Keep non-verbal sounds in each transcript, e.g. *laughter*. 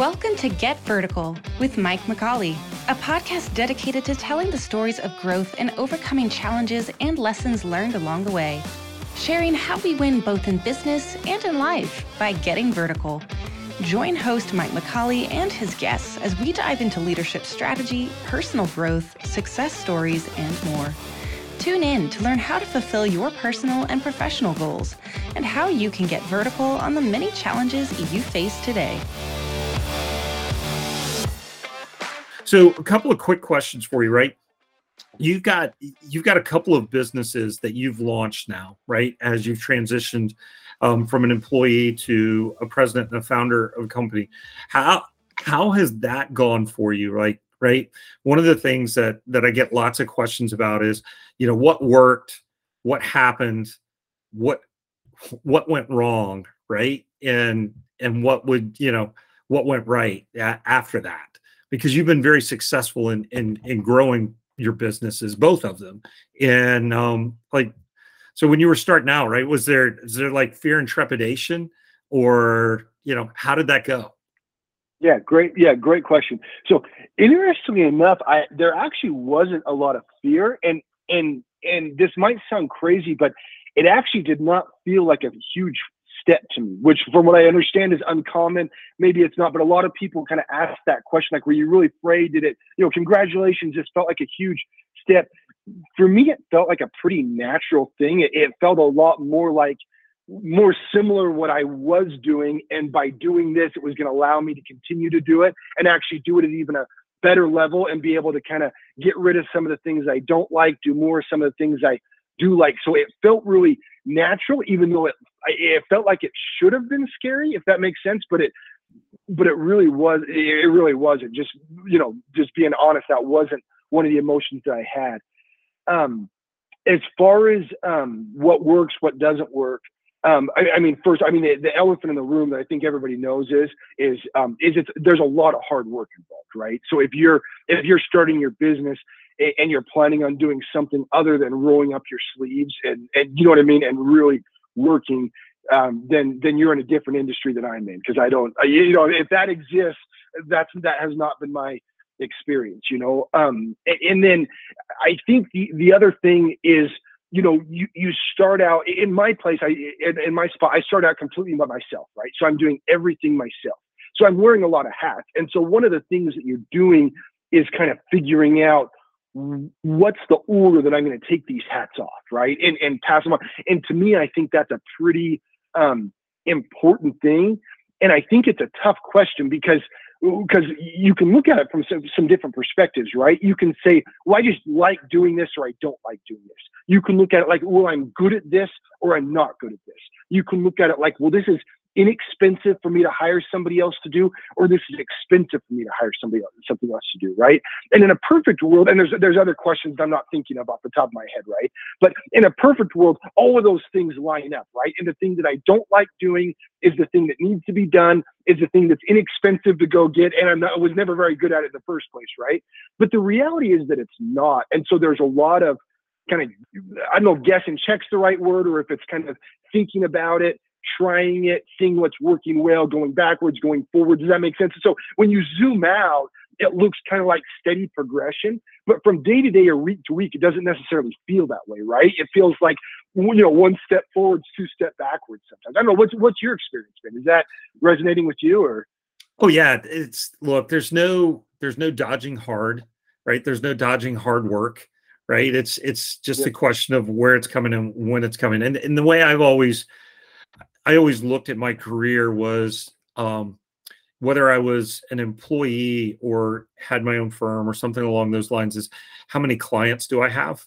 Welcome to Get Vertical with Mike McCalley, a podcast dedicated to telling the stories of growth and overcoming challenges and lessons learned along the way, sharing how we win both in business and in life by getting vertical. Join host Mike McCalley and his guests as we dive into leadership strategy, personal growth, success stories, and more. Tune in to learn how to fulfill your personal and professional goals and how you can get vertical on the many challenges you face today. So, a couple of quick questions for you, right? You've got you've got a couple of businesses that you've launched now, right? As you've transitioned um, from an employee to a president and a founder of a company. How how has that gone for you? Like, right? One of the things that that I get lots of questions about is, you know, what worked, what happened, what what went wrong, right? And and what would you know what went right after that? Because you've been very successful in in in growing your businesses, both of them, and um, like so when you were starting out, right? Was there is there like fear and trepidation, or you know how did that go? Yeah, great. Yeah, great question. So interestingly enough, I there actually wasn't a lot of fear, and and and this might sound crazy, but it actually did not feel like a huge step to me, which from what I understand is uncommon. Maybe it's not, but a lot of people kind of ask that question, like, were you really afraid? Did it, you know, congratulations, just felt like a huge step. For me, it felt like a pretty natural thing. It, it felt a lot more like more similar what I was doing. And by doing this, it was going to allow me to continue to do it and actually do it at even a better level and be able to kind of get rid of some of the things I don't like, do more some of the things I do like. So it felt really natural, even though it it felt like it should have been scary, if that makes sense. But it but it really was it really wasn't. Just you know, just being honest, that wasn't one of the emotions that I had. Um, as far as um, what works, what doesn't work, um, I, I, mean, first, I mean, the, the, elephant in the room that I think everybody knows is is um, is it's there's a lot of hard work involved, right? So if you're if you're starting your business and you're planning on doing something other than rolling up your sleeves and and you know what I mean, and really working, um, then then you're in a different industry than I'm in because I don't, you know, if that exists, that's that has not been my experience, you know. Um, and, then I think the the other thing is you know, you, you start out in my place, I, in, in my spot, I start out completely by myself, right? So I'm doing everything myself. So I'm wearing a lot of hats. And so one of the things that you're doing is kind of figuring out what's the order that I'm going to take these hats off, right? And, and pass them on. And to me, I think that's a pretty um, important thing. And I think it's a tough question because because you can look at it from some, some different perspectives, right? You can say, well, I just like doing this or I don't like doing this. You can look at it like, well, I'm good at this or I'm not good at this. You can look at it like, well, this is inexpensive for me to hire somebody else to do, or this is expensive for me to hire somebody else, something else to do, right? And in a perfect world, and there's there's other questions I'm not thinking of off the top of my head, right? But in a perfect world, all of those things line up, right? And the thing that I don't like doing is the thing that needs to be done, is the thing that's inexpensive to go get, and I'm not, I was never very good at it in the first place, right? But the reality is that it's not, and so there's a lot of kind of I don't know, guessing checks the right word, or if it's kind of thinking about it trying it, seeing what's working well, going backwards, going forward. Does that make sense? So when you zoom out, it looks kind of like steady progression, but from day to day or week to week, it doesn't necessarily feel that way, right? It feels like you know one step forwards, two step backwards. Sometimes I don't know what's what's your experience been. Is that resonating with you or? Oh yeah, it's look. There's no there's no dodging hard, right? There's no dodging hard work, right? It's it's just yeah. a question of where it's coming and when it's coming. And and the way I've always I always looked at my career was um, whether I was an employee or had my own firm or something along those lines is how many clients do I have,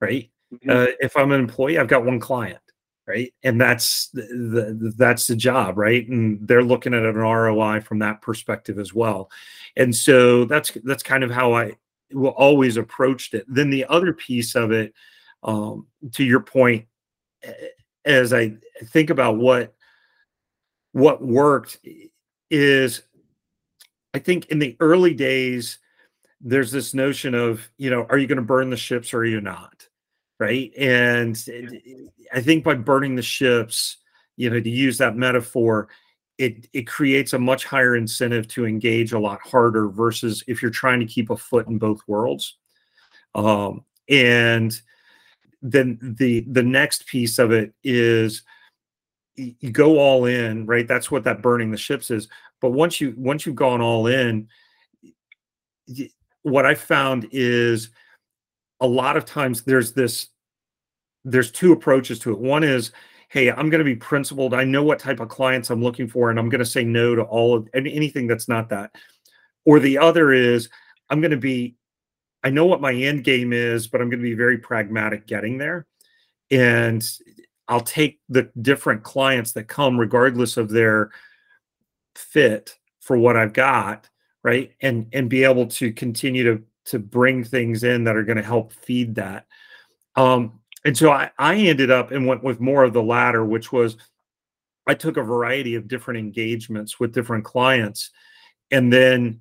right? Mm-hmm. Uh, if I'm an employee, I've got one client, right? And that's the, the, that's the job, right? And they're looking at an ROI from that perspective as well. And so that's that's kind of how I will always approached it. Then the other piece of it, um, to your point, eh, as I think about what what worked is I think in the early days there's this notion of you know are you going to burn the ships or are you not right and I think by burning the ships you know to use that metaphor it it creates a much higher incentive to engage a lot harder versus if you're trying to keep a foot in both worlds. Um, and then the the next piece of it is you go all in, right? That's what that burning the ships is. But once you once you've gone all in, what I found is a lot of times there's this there's two approaches to it. One is, hey, I'm going to be principled. I know what type of clients I'm looking for, and I'm going to say no to all of anything that's not that. Or the other is, I'm going to be, I know what my end game is, but I'm going to be very pragmatic getting there. And I'll take the different clients that come, regardless of their fit for what I've got, right? And and be able to continue to to bring things in that are going to help feed that. Um, and so I, I ended up and went with more of the latter, which was I took a variety of different engagements with different clients and then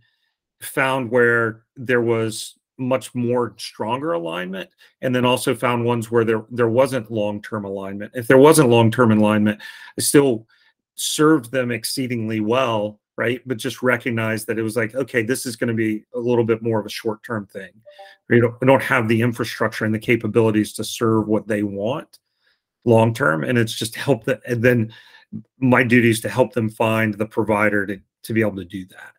found where there was much more stronger alignment and then also found ones where there there wasn't long-term alignment if there wasn't long-term alignment i still served them exceedingly well right? But just recognize that it was like, okay, this is going to be a little bit more of a short term thing. You don't, don't have the infrastructure and the capabilities to serve what they want long term, and it's just help that. And then my duty is to help them find the provider to to be able to do that.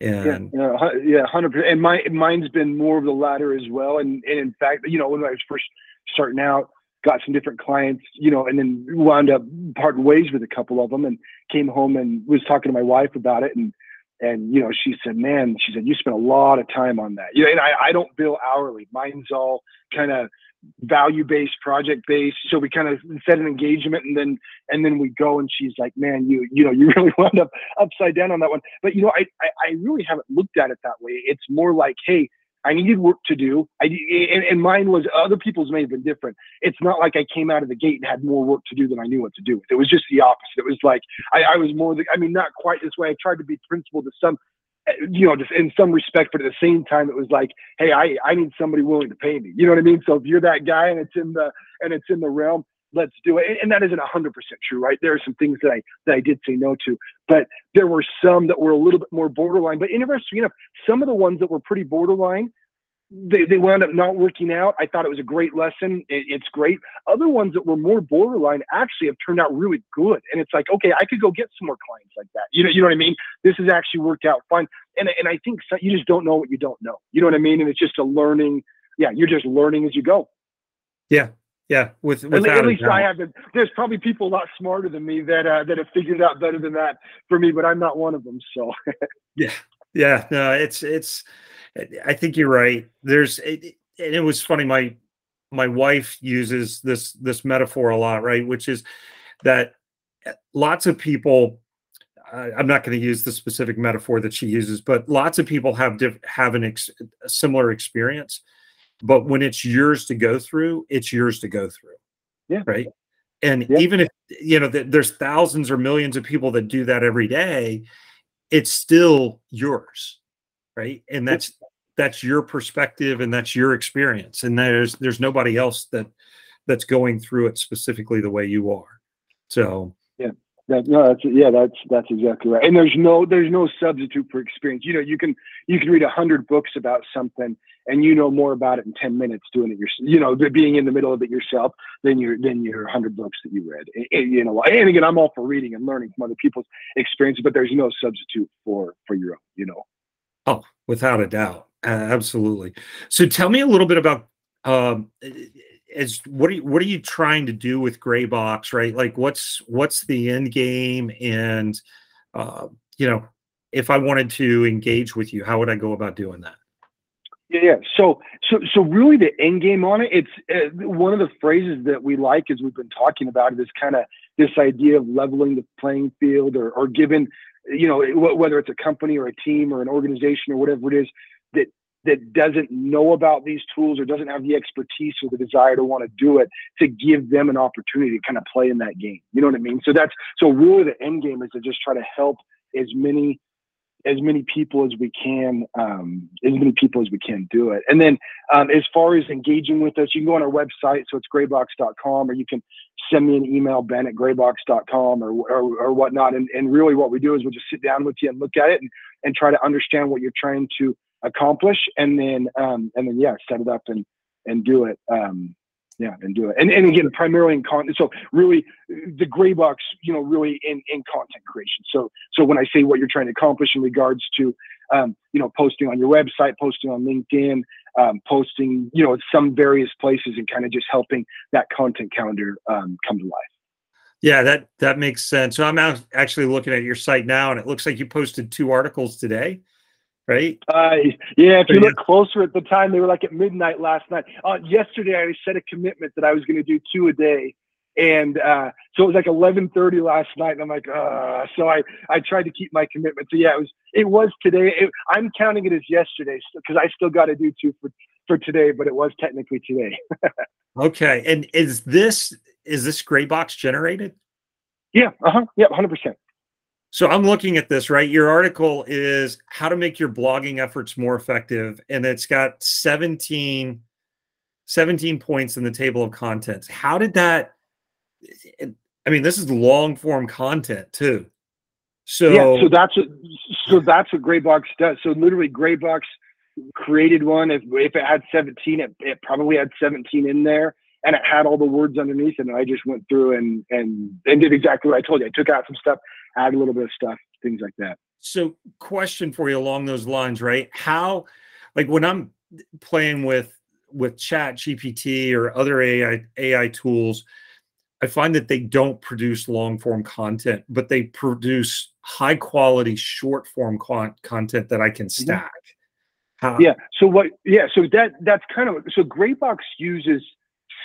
And yeah, yeah, hundred percent. And my mine's been more of the latter as well. And and in fact, you know, when I was first starting out, got some different clients, you know, and then wound up parting ways with a couple of them and came home and was talking to my wife about it. And, and, you know, she said, man, she said, you spent a lot of time on that. You know, and I, I don't bill hourly. Mine's all kind of value based, project based. So we kind of set an engagement and then, and then we go and she's like, man, you, you know, *laughs* you really wound up upside down on that one. But, you know, I, I, I really haven't looked at it that way. It's more like, Hey, I needed work to do. I and, and, mine was other people's may have been different. It's not like I came out of the gate and had more work to do than I knew what to do with. It was just the opposite. It was like I, I was more. The, I mean, not quite this way. I tried to be principled to some, you know, just in some respect, but at the same time, it was like, hey, I I need somebody willing to pay me. You know what I mean? So if you're that guy and it's in the and it's in the realm, let's do it. And that isn't hundred percent true, right? There are some things that I that I did say no to, but there were some that were a little bit more borderline. But interesting enough, some of the ones that were pretty borderline they, they wound up not working out. I thought it was a great lesson. It, it's great. Other ones that were more borderline actually have turned out really good. And it's like, okay, I could go get some more clients like that. You know, you know what I mean? This has actually worked out fine. And, and I think so, you just don't know what you don't know. You know what I mean? And it's just a learning. Yeah, you're just learning as you go. Yeah, yeah, with at least I have been. There's probably people a lot smarter than me that uh, that have figured it out better than that for me, but I'm not one of them. So yeah, yeah, no, it's it's I think you're right. There's it, and it was funny. My my wife uses this this metaphor a lot, right? Which is that eh, lots of people. Uh, I'm not going to use the specific metaphor that she uses, but lots of people have diff- have an ex- a similar experience. But when it's yours to go through, it's yours to go through. Yeah. Right. And yeah. even if you know th- there's thousands or millions of people that do that every day, it's still yours right and that's that's your perspective and that's your experience. And there's there's nobody else that that's going through it specifically the way you are. So. Yeah. That, no that's yeah that's that's exactly right. And there's no there's no substitute for experience. You know you can you can read a hundred books about something and you know more about it in 10 minutes doing it yourself you know being in the middle of it yourself than your than your 100 books that you read. And, you know and again i'm all for reading and learning from other people's experiences but there's no substitute for for your own you know? Oh, without a doubt. Absolutely. So tell me a little bit about um as what are you what are you trying to do with GraiBox right like what's what's the end game and uh you know if i wanted to engage with you how would i go about doing that yeah. So, so, so really, the end game on it. It's uh, one of the phrases that we like, as we've been talking about, is kind of this idea of leveling the playing field, or, or giving you know, whether it's a company or a team or an organization or whatever it is that that doesn't know about these tools or doesn't have the expertise or the desire to want to do it to give them an opportunity to kind of play in that game. You know what I mean? So that's so really the end game is to just try to help as many as many people as we can, um, as many people as we can do it. And then um, as far as engaging with us, you can go on our website, so it's graibox.com, or you can send me an email, ben at graibox.com or, or, or whatnot. And, and really what we do is we'll just sit down with you and look at it and, and try to understand what you're trying to accomplish. And then, um, and then, yeah, set it up and, and do it. Um, yeah, and do it. And, and again, primarily in content. So really, the GraiBox, you know, really in, in content creation. So so when I say what you're trying to accomplish in regards to, um, you know, posting on your website, posting on LinkedIn, um, posting, you know, some various places, and kind of just helping that content calendar um, come to life. Yeah, that that makes sense. So I'm actually looking at your site now, and it looks like you posted two articles today right? Uh, yeah, if you look closer at the time, they were like at midnight last night. Uh, yesterday, I set a commitment that I was going to do two a day. And uh, so it was like 11:30 last night, and I'm like, uh, so I I tried to keep my commitment. So yeah, it was it was today. It, I'm counting it as yesterday because I still got to do two for for today, but it was technically today. *laughs* okay, and is this is this GraiBox generated? Yeah, uh huh, yeah, 100. percent so I'm looking at this, right? Your article is how to make your blogging efforts more effective. And it's got 17, 17 points in the table of contents. How did that? I mean, this is long form content too. So yeah, so that's what so that's what GraiBox does. So literally GraiBox created one. If if it had 17, it, it probably had 17 in there and it had all the words underneath. And I just went through and and and did exactly what I told you. I took out some stuff, add a little bit of stuff, things like that. So, question for you along those lines, right? How, like, when I'm playing with with ChatGPT or other AI AI tools, I find that they don't produce long form content, but they produce high quality short form con- content that I can mm-hmm. stack. How? Yeah. So what? Yeah. So that that's kind of so GraiBox uses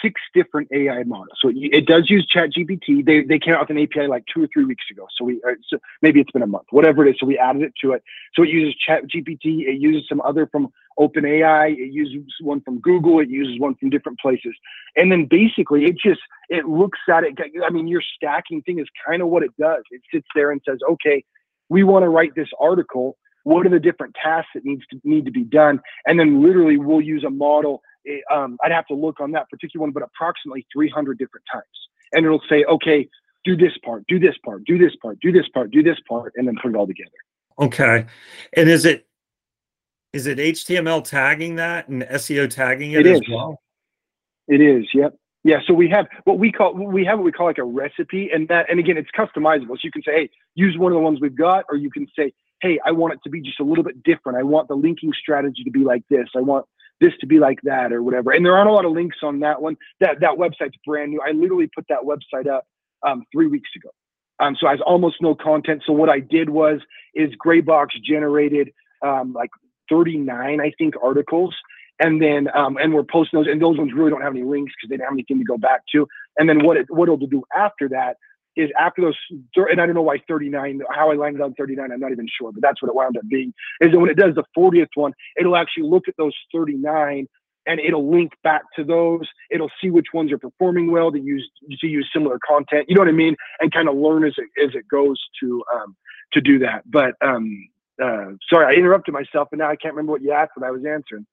six different AI models. So it does use ChatGPT. They, they came out with an API like two or three weeks ago. So we, uh, so maybe it's been a month, whatever it is. So we added it to it. So it uses ChatGPT. It uses some other from OpenAI. It uses one from Google. It uses one from different places. And then basically it just, it looks at it. I mean, your stacking thing is kind of what it does. It sits there and says, okay, we want to write this article. What are the different tasks that needs to need to be done? And then literally we'll use a model um, I'd have to look on that particular one, but approximately 300 different times. And it'll say, okay, do this part, do this part, do this part, do this part, do this part, and then put it all together. Okay. And is it is it HTML tagging that and SEO tagging it, it as is. well? It is. Yep. Yeah. So we have what we call we have what we call like a recipe, and that and again it's customizable. So you can say, hey, use one of the ones we've got, or you can say, hey, I want it to be just a little bit different. I want the linking strategy to be like this. I want this to be like that or whatever. And there aren't a lot of links on that one. That that website's brand new. I literally put that website up um, three weeks ago. Um, so I has almost no content. So what I did was is GraiBox generated um, like 39, I think, articles. And then um, and we're posting those, and those ones really don't have any links because they don't have anything to go back to. And then what it what it'll do after that is after those, and I don't know why 39, how I landed on 39, I'm not even sure, but that's what it wound up being. Is that when it does the 40th one, it'll actually look at those 39 and it'll link back to those. It'll see which ones are performing well to use to use similar content. You know what I mean? And kind of learn as it as it goes to um, to do that. But um, uh, sorry, I interrupted myself, and now I can't remember what you asked, but I was answering.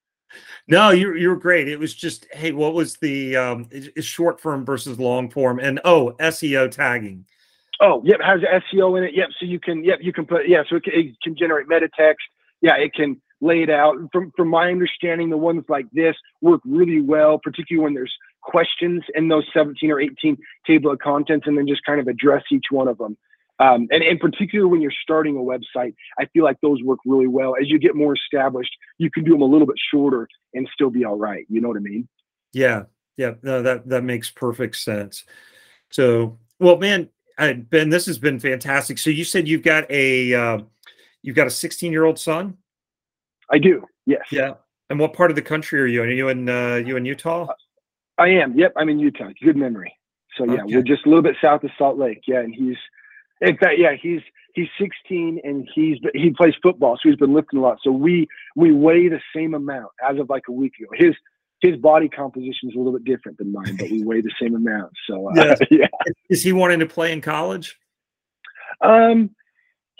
No, you're you're great. It was just, hey, what was the um short form versus long form? And oh, SEO tagging. Oh, yep, has SEO in it. Yep, so you can yep, you can put yeah, so it can, it can generate meta text. Yeah, it can lay it out. From from my understanding, the ones like this work really well, particularly when there's questions in those 17 or 18 table of contents, and then just kind of address each one of them. Um, and in particular, when you're starting a website, I feel like those work really well. As you get more established, you can do them a little bit shorter and still be all right. You know what I mean? Yeah, yeah. No, that that makes perfect sense. So, well, man, I, Ben, this has been fantastic. So, you said you've got a uh, you've got a 16 year old son. I do. Yes. Yeah. And what part of the country are you in? Are you in uh, you in Utah? I am. Yep, I'm in Utah. Good memory. So yeah, okay. we're just a little bit south of Salt Lake. Yeah, and he's in fact, yeah, he's he's 16 and he's he plays football, so he's been lifting a lot. So we we weigh the same amount as of like a week ago. His his body composition is a little bit different than mine, but we weigh the same amount. So uh, yeah. *laughs* yeah. is he wanting to play in college? Um,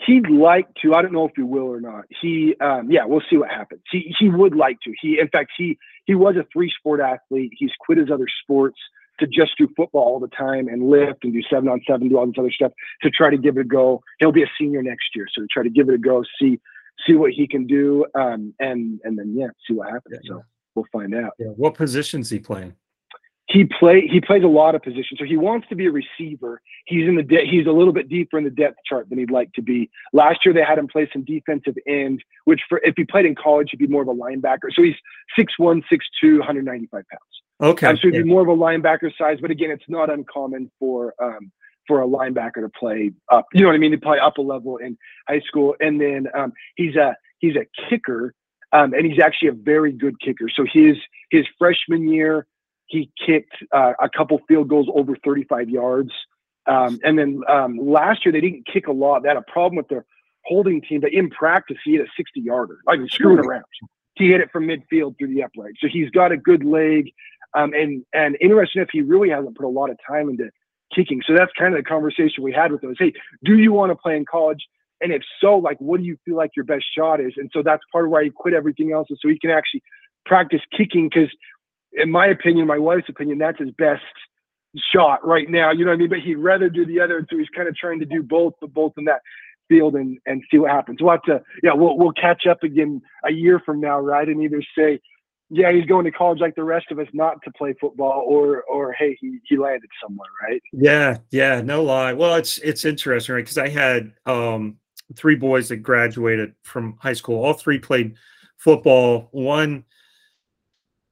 he'd like to. I don't know if he will or not. He, um, yeah, we'll see what happens. He he would like to. He, in fact, he he was a three sport athlete. He's quit his other sports to just do football all the time and lift and do seven on seven, do all this other stuff to try to give it a go. He'll be a senior next year, so to try to give it a go, see see what he can do, um, and and then yeah, see what happens. Yeah. So we'll find out. Yeah. What positions he playing? he play he plays a lot of positions. So he wants to be a receiver. He's in the de- he's a little bit deeper in the depth chart than he'd like to be. Last year they had him play some defensive end, which for if he played in college he'd be more of a linebacker. So he's 6'1", 6'2", 195 pounds. Okay. So he'd yeah. be more of a linebacker size, but again, it's not uncommon for um, for a linebacker to play up. You know what I mean? To play up a level in high school, and then um, he's a he's a kicker, um, and he's actually a very good kicker. So his his freshman year he kicked uh, a couple field goals over 35 yards. Um, and then um, last year they didn't kick a lot. They had a problem with their holding team, but in practice he hit a 60 yarder, like screwing around. He hit it from midfield through the upright. So he's got a good leg. Um, and and interesting if he really hasn't put a lot of time into kicking. So that's kind of the conversation we had with him. Is, hey, do you want to play in college? And if so, like, what do you feel like your best shot is? And so that's part of why he quit everything else, so he can actually practice kicking because in my opinion, my wife's opinion, that's his best shot right now. You know what I mean? But he'd rather do the other, And so he's kind of trying to do both, but both in that field and and see what happens. We'll have to, yeah, we'll we'll catch up again a year from now, right? And either say, yeah, he's going to college like the rest of us, not to play football, or or hey, he he landed somewhere, right? Yeah, yeah, no lie. Well, it's it's interesting, right? Because I had um three boys that graduated from high school. All three played football. One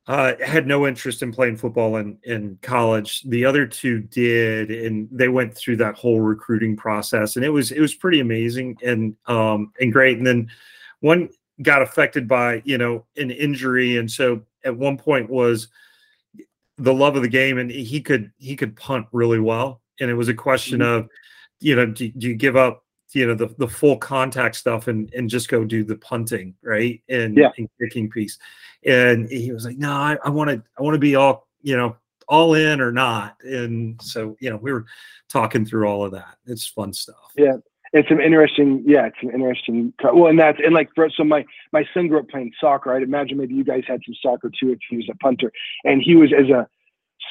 uh, had no interest in playing football in, in college. The other two did, and they went through that whole recruiting process, and it was it was pretty amazing and um, and great. And then one got affected by you know an injury, and so at one point was the love of the game, and he could he could punt really well, and it was a question mm-hmm. of you know do, do you give up you know the, the full contact stuff and and just go do the punting right? And, yeah. and kicking piece. And he was like no i want to i want to be all you know all in or not. And so you know we were talking through all of that. It's fun stuff. Yeah it's an interesting yeah it's an interesting well and that's and like for, so my my son grew up playing soccer i'd imagine maybe you guys had some soccer too if he was a punter and he was as a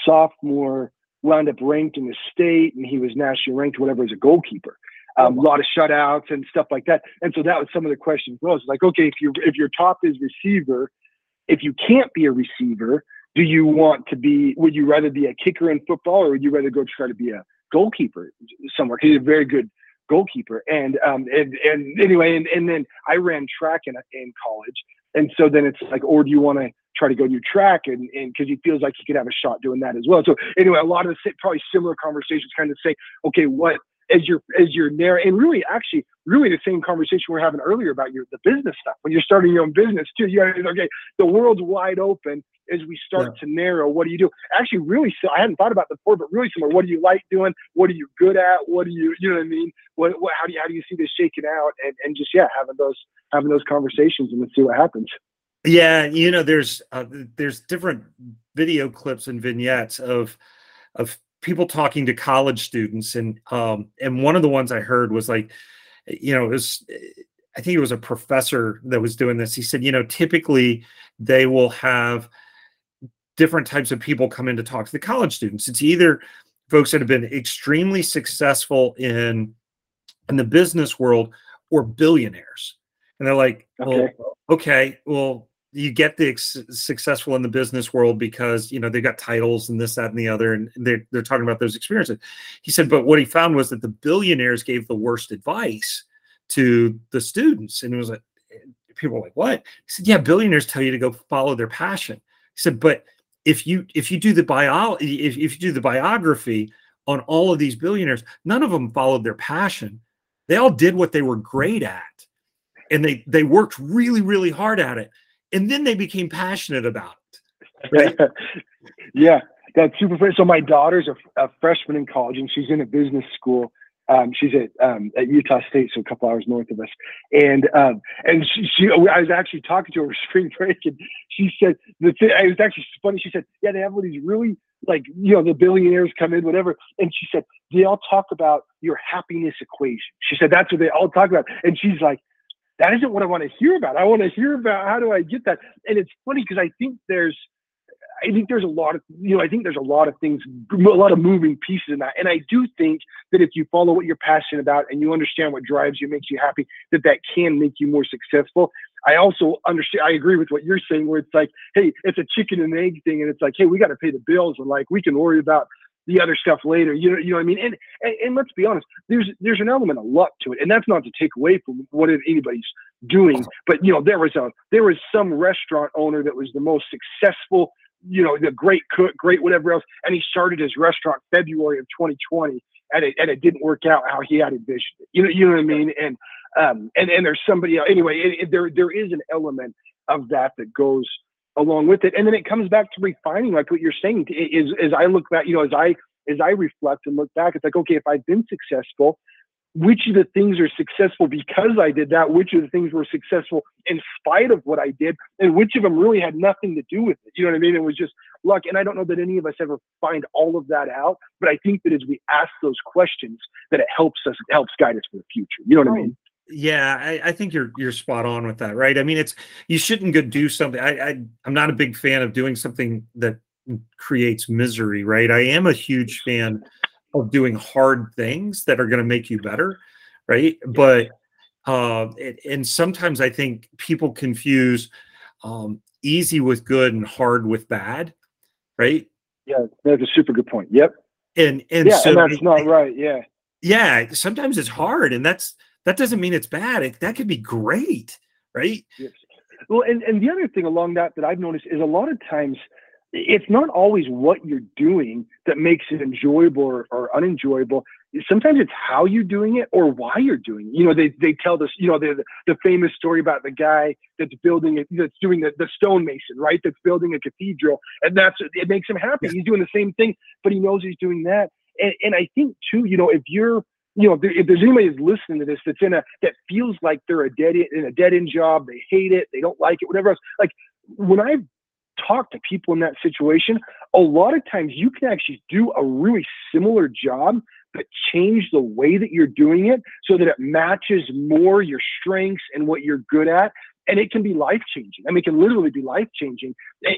sophomore wound up ranked in the state and he was nationally ranked whatever as a goalkeeper um, a lot of shutouts and stuff like that. And so that was some of the questions was like, okay, if you if your top is receiver, if you can't be a receiver, do you want to be? Would you rather be a kicker in football, or would you rather go try to be a goalkeeper somewhere? Because he's a very good goalkeeper. And um and and anyway, and, and then I ran track in in college, and so then it's like, or do you want to try to go do track and because he feels like he could have a shot doing that as well. So anyway, a lot of the probably similar conversations kind of say, okay, what as your as your narrative and really actually really the same conversation we are having earlier about your the business stuff. When you're starting your own business too you got okay the world's wide open as we start yeah. to narrow what do you do? Actually really so i hadn't thought about before but really similar what do you like doing? What are you good at? What do you you know what i mean? What, what how do you how do you see this shaking out? And and just yeah having those having those conversations and let's see what happens. Yeah you know there's uh, there's different video clips and vignettes of of people talking to college students and um and one of the ones i heard was like you know it was i think it was a professor that was doing this. He said you know typically they will have different types of people come in to talk to the college students. It's either folks that have been extremely successful in in the business world or billionaires. And they're like okay. well okay well you get the successful in the business world because you know they got titles and this that and the other and they're, they're talking about those experiences. He said but what he found was that the billionaires gave the worst advice to the students. And it was like eh, people were like what? He said yeah billionaires tell you to go follow their passion. He said but if you if you do the bio if, if you do the biography on all of these billionaires none of them followed their passion. They all did what they were great at and they they worked really really hard at it and then they became passionate about it. Right? *laughs* yeah, that's super. So my daughter's a, a, freshman in college, and she's in a business school. Um, she's at um, at Utah State, so a couple hours north of us. And um, and she, she, I was actually talking to her *laughs* spring break, and she said the thing. It was actually funny. She said, "Yeah, they have all these really like you know the billionaires come in, whatever." And she said they all talk about your happiness equation. She said that's what they all talk about, and she's like. That isn't what I want to hear about. I want to hear about how do I get that. And it's funny because I think there's I think there's a lot of, you know, I think there's a lot of things, a lot of moving pieces in that. And I do think that if you follow what you're passionate about and you understand what drives you, makes you happy, that that can make you more successful. I also understand, I agree with what you're saying, where it's like, hey, it's a chicken and egg thing. And it's like, hey, we got to pay the bills and like, we can worry about the other stuff later. You know, you know what I mean? And, and, and let's be honest, there's there's an element of luck to it, and that's not to take away from what anybody's doing. But you know, there was a there was some restaurant owner that was the most successful you know, the great cook, great whatever else. And he started his restaurant February of 2020, and it and it didn't work out how he had envisioned it. You know, you know what I mean? And um, and and there's somebody else. Anyway, it, it, there there is an element of that that goes along with it, and then it comes back to refining, like what you're saying. Is as I look back, you know, as I as I reflect and look back, it's like, okay, if I've been successful, which of the things are successful because I did that, which of the things were successful in spite of what I did, and which of them really had nothing to do with it. You know what I mean? It was just luck. And I don't know that any of us ever find all of that out, but I think that as we ask those questions, that it helps us, it helps guide us for the future. You know what I mean? Yeah, I, I, think you're you're spot on with that, right? I mean, it's you shouldn't go do something. I, I I'm not a big fan of doing something that creates misery, right? I am a huge fan of doing hard things that are going to make you better right but uh and sometimes i think people confuse um easy with good and hard with bad right yeah that's a super good point yep and and yeah so and that's not right yeah yeah sometimes it's hard and that's that doesn't mean it's bad it, that could be great right yes. well and, and the other thing along that that i've noticed is a lot of times it's not always what you're doing that makes it enjoyable or, or, unenjoyable. Sometimes it's how you're doing it or why you're doing it. You know, they, they tell this, you know, the, the famous story about the guy that's building it, that's doing the, the stonemason, right? That's building a cathedral. And that's, it makes him happy. He's doing the same thing, but he knows he's doing that. And, and I think too, you know, if you're, you know, if there's anybody who's listening to this that's in a, that feels like they're a dead, in a dead end job, they hate it, they don't like it, whatever else. Like when I've talk to people in that situation, a lot of times you can actually do a really similar job, but change the way that you're doing it so that it matches more your strengths and what you're good at. And it can be life changing. I mean, it can literally be life changing.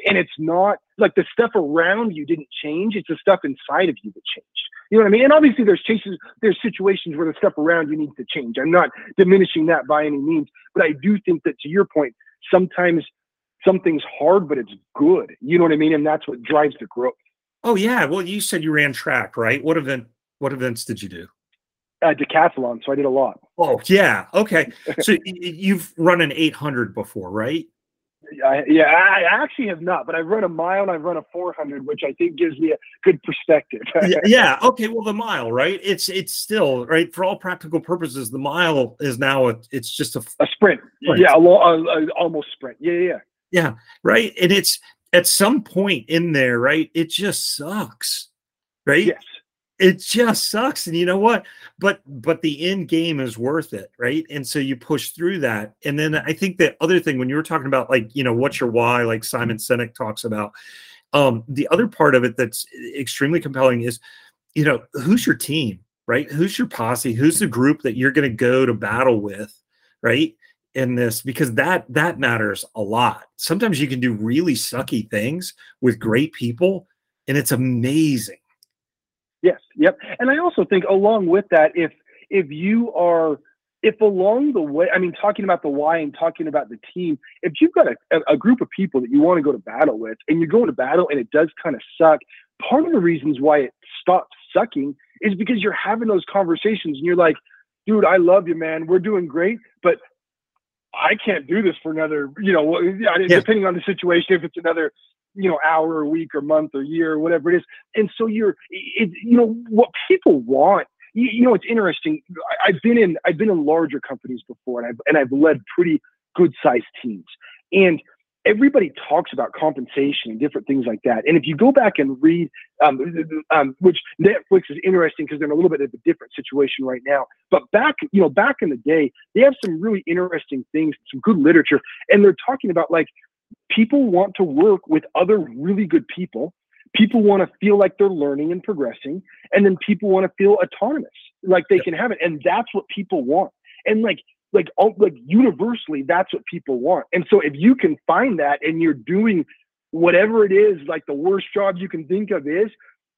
And it's not like the stuff around you didn't change, it's the stuff inside of you that changed. You know what I mean? And obviously, there's cases, there's situations where the stuff around you needs to change. I'm not diminishing that by any means, but I do think that to your point, sometimes something's hard, but it's good. You know what I mean? And that's what drives the growth. Oh yeah. Well, you said you ran track, right? What event? What events did you do? Uh, decathlon. So I did a lot. Oh yeah. Okay. so you've run an 800 before, right? I, yeah, I actually have not, but I've run a mile and I've run a 400, which I think gives me a good perspective. yeah, *laughs* yeah. Okay. Well, the mile, right? It's it's still right for all practical purposes. The mile is now a, it's just a, a sprint. sprint. Yeah, a, a, a, almost sprint. Yeah, yeah. Yeah, right. And it's at some point in there, right? It just sucks, right? Yes. It just sucks. And you know what? But but the end game is worth it, right? And so you push through that. And then I think the other thing when you were talking about like, you know, what's your why, like Simon Sinek talks about, um, the other part of it that's extremely compelling is, you know, who's your team, right? Who's your posse? Who's the group that you're going to go to battle with, right? in this because that that matters a lot. Sometimes you can do really sucky things with great people and it's amazing. Yes, yep. And I also think along with that if if you are if along the way, I mean, talking about the why and talking about the team, if you've got a, a group of people that you want to go to battle with and you're going to battle and it does kind of suck, part of the reasons why it stops sucking is because you're having those conversations and you're like, dude, I love you, man. We're doing great, but I can't do this for another, you know, yeah. depending on the situation, if it's another, you know, hour or week or month or year or whatever it is. And so you're, it, you know, what people want. You, you know, it's interesting. I've been in, I've been in larger companies before, and I've and I've led pretty good sized teams. And everybody talks about compensation and different things like that. And if you go back and read, um, um, which Netflix is interesting because they're in a little bit of a different situation right now. But back, you know, back in the day, they have some really interesting things, some good literature, and they're talking about like people want to work with other really good people. People want to feel like they're learning and progressing, and then people want to feel autonomous, like they can have it, and that's what people want. And like like all, like universally that's what people want and so if you can find that and you're doing whatever it is like the worst job you can think of is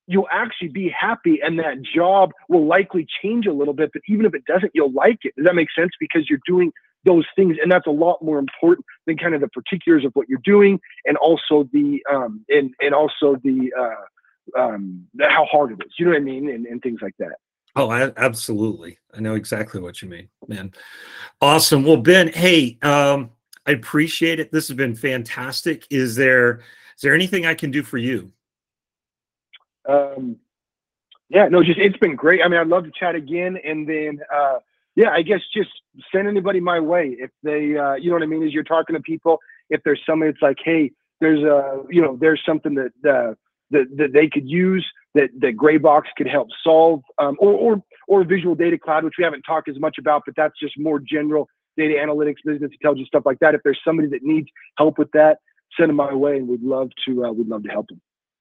you'll actually be happy and that job will likely change a little bit but even if it doesn't you'll like it does that make sense because you're doing those things and that's a lot more important than kind of the particulars of what you're doing and also the um and and also the uh um how hard it is you know what i mean and, and things like that Oh, I, absolutely. I know exactly what you mean, man. Awesome. Well, Ben, hey, um, I appreciate it. This has been fantastic. Is there is there anything I can do for you? Um, yeah, no, just it's been great. I mean, I'd love to chat again, and then uh, yeah, I guess just send anybody my way if they, uh, you know what I mean. As you're talking to people, if there's somebody that's like, hey, there's a, you know, there's something that uh, that that they could use that that GraiBox could help solve, um, or or or Visual Data Cloud, which we haven't talked as much about, but that's just more general data analytics, business intelligence stuff like that. If there's somebody that needs help with that, send them my way, and we'd love to uh, we'd love to help them.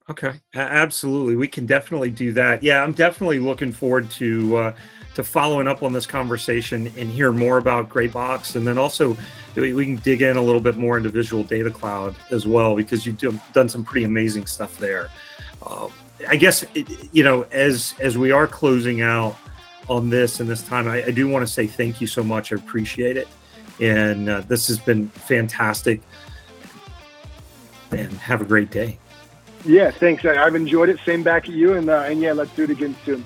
Okay, absolutely, we can definitely do that. Yeah, I'm definitely looking forward to uh, to following up on this conversation and hear more about GraiBox, and then also we can dig in a little bit more into Visual Data Cloud as well because you've done some pretty amazing stuff there. Uh, I guess you know as as we are closing out on this and this time, I, I do want to say thank you so much. I appreciate it, and uh, this has been fantastic. And have a great day. Yeah, thanks. I've enjoyed it. Same back at you, and uh, and yeah, let's do it again soon.